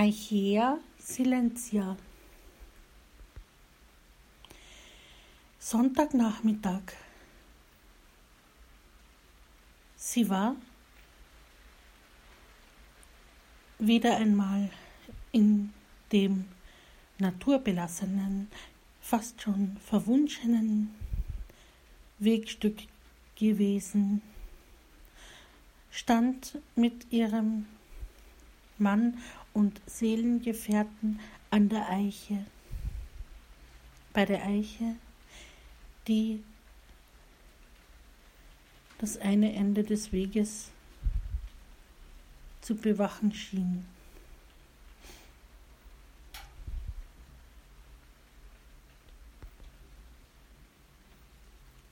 Aichea silentia. Sonntagnachmittag. Sie war wieder einmal in dem naturbelassenen, fast schon verwunschenen Wegstück gewesen, stand mit ihrem Mann und Seelengefährten an der Eiche, bei der Eiche, die das eine Ende des Weges zu bewachen schien.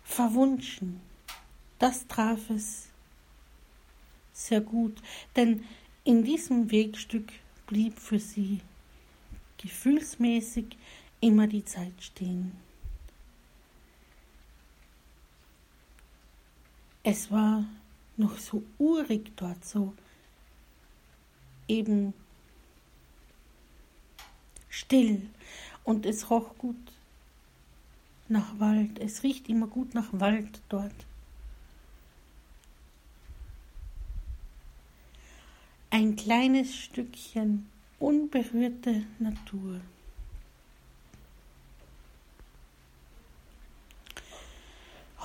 Verwunschen, das traf es sehr gut, denn in diesem Wegstück blieb für sie gefühlsmäßig immer die Zeit stehen. Es war noch so urig dort, so eben still und es roch gut nach Wald. Es riecht immer gut nach Wald dort. Ein kleines Stückchen unberührte Natur.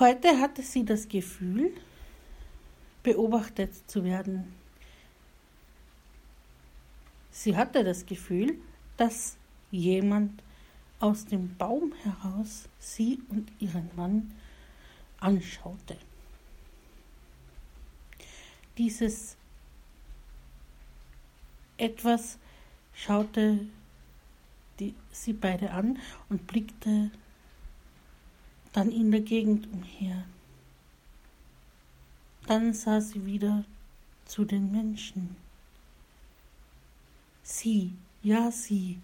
Heute hatte sie das Gefühl, beobachtet zu werden. Sie hatte das Gefühl, dass jemand aus dem Baum heraus sie und ihren Mann anschaute. Dieses etwas schaute die, sie beide an und blickte dann in der Gegend umher. Dann sah sie wieder zu den Menschen. Sie, ja sie.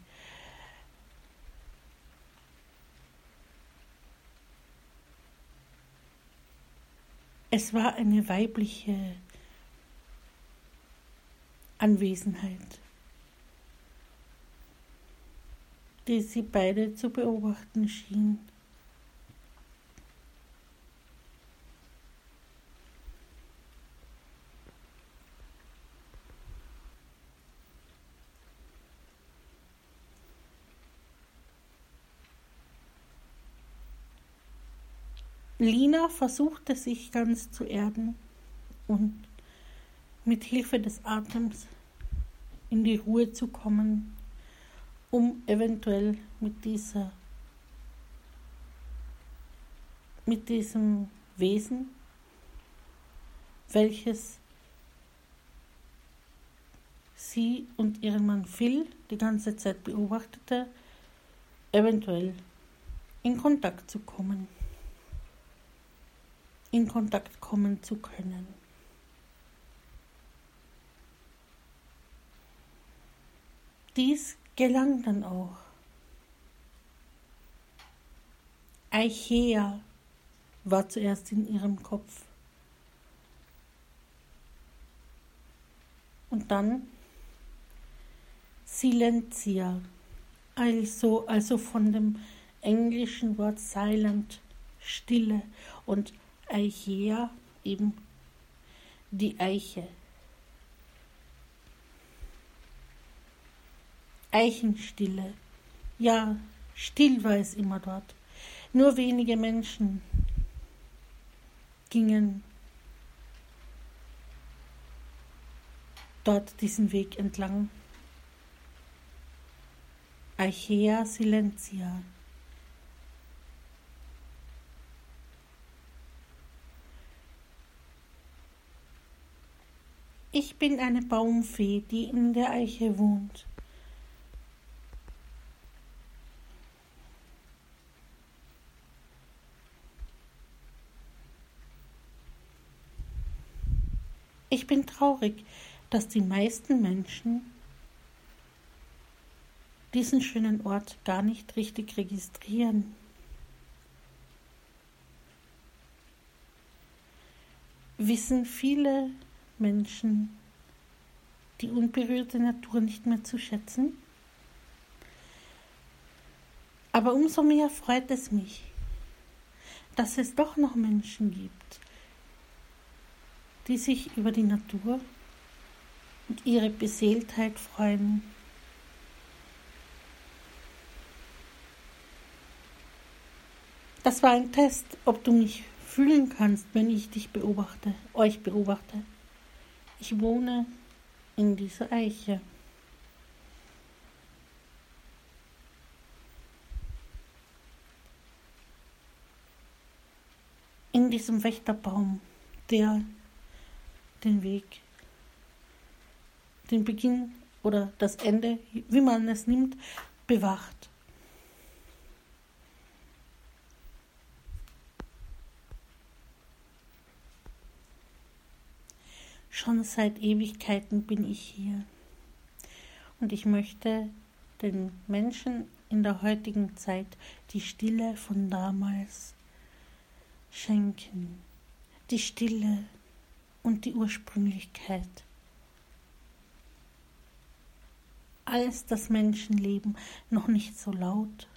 Es war eine weibliche Anwesenheit, die sie beide zu beobachten schien. Lina versuchte sich ganz zu erden und mit Hilfe des Atems in die Ruhe zu kommen, um eventuell mit dieser mit diesem Wesen, welches sie und ihren Mann Phil die ganze Zeit beobachtete, eventuell in Kontakt zu kommen in Kontakt kommen zu können. Dies gelang dann auch. Eichea war zuerst in ihrem Kopf. Und dann Silentia, also, also von dem englischen Wort silent, Stille und Eichea, eben die Eiche. Eichenstille. Ja, still war es immer dort. Nur wenige Menschen gingen dort diesen Weg entlang. Eichea silentia. Ich bin eine Baumfee, die in der Eiche wohnt. Ich bin traurig, dass die meisten Menschen diesen schönen Ort gar nicht richtig registrieren. Wissen viele Menschen die unberührte Natur nicht mehr zu schätzen? Aber umso mehr freut es mich, dass es doch noch Menschen gibt, die sich über die Natur und ihre Beseeltheit freuen. Das war ein Test, ob du mich fühlen kannst, wenn ich dich beobachte, euch beobachte. Ich wohne in dieser Eiche. In diesem Wächterbaum, der den Weg, den Beginn oder das Ende, wie man es nimmt, bewacht. Schon seit Ewigkeiten bin ich hier. Und ich möchte den Menschen in der heutigen Zeit die Stille von damals schenken. Die Stille und die Ursprünglichkeit. Als das Menschenleben noch nicht so laut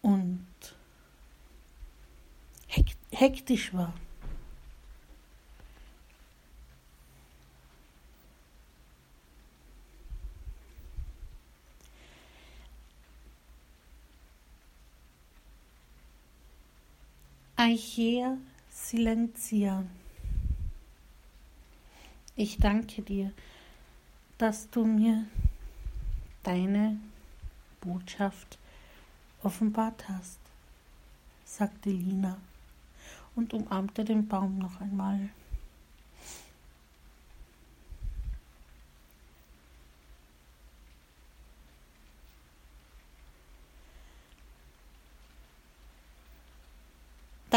und hektisch war. Aichea Silentia. Ich danke dir, dass du mir deine Botschaft offenbart hast, sagte Lina und umarmte den Baum noch einmal.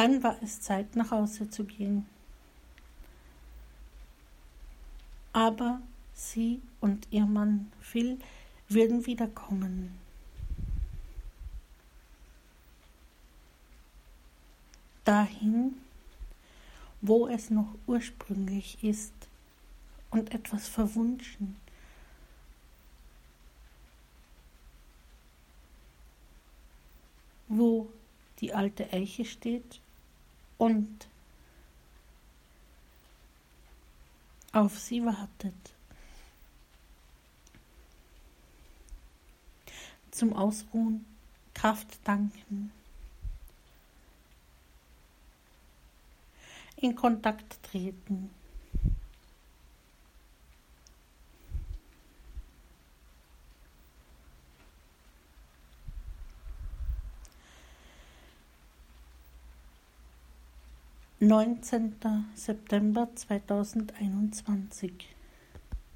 Dann war es Zeit, nach Hause zu gehen. Aber sie und ihr Mann Phil würden wiederkommen. dahin, wo es noch ursprünglich ist und etwas verwunschen. Wo die alte Eiche steht und auf sie wartet. Zum Ausruhen, Kraft danken. in Kontakt treten. Neunzehnter September zweitausendeinundzwanzig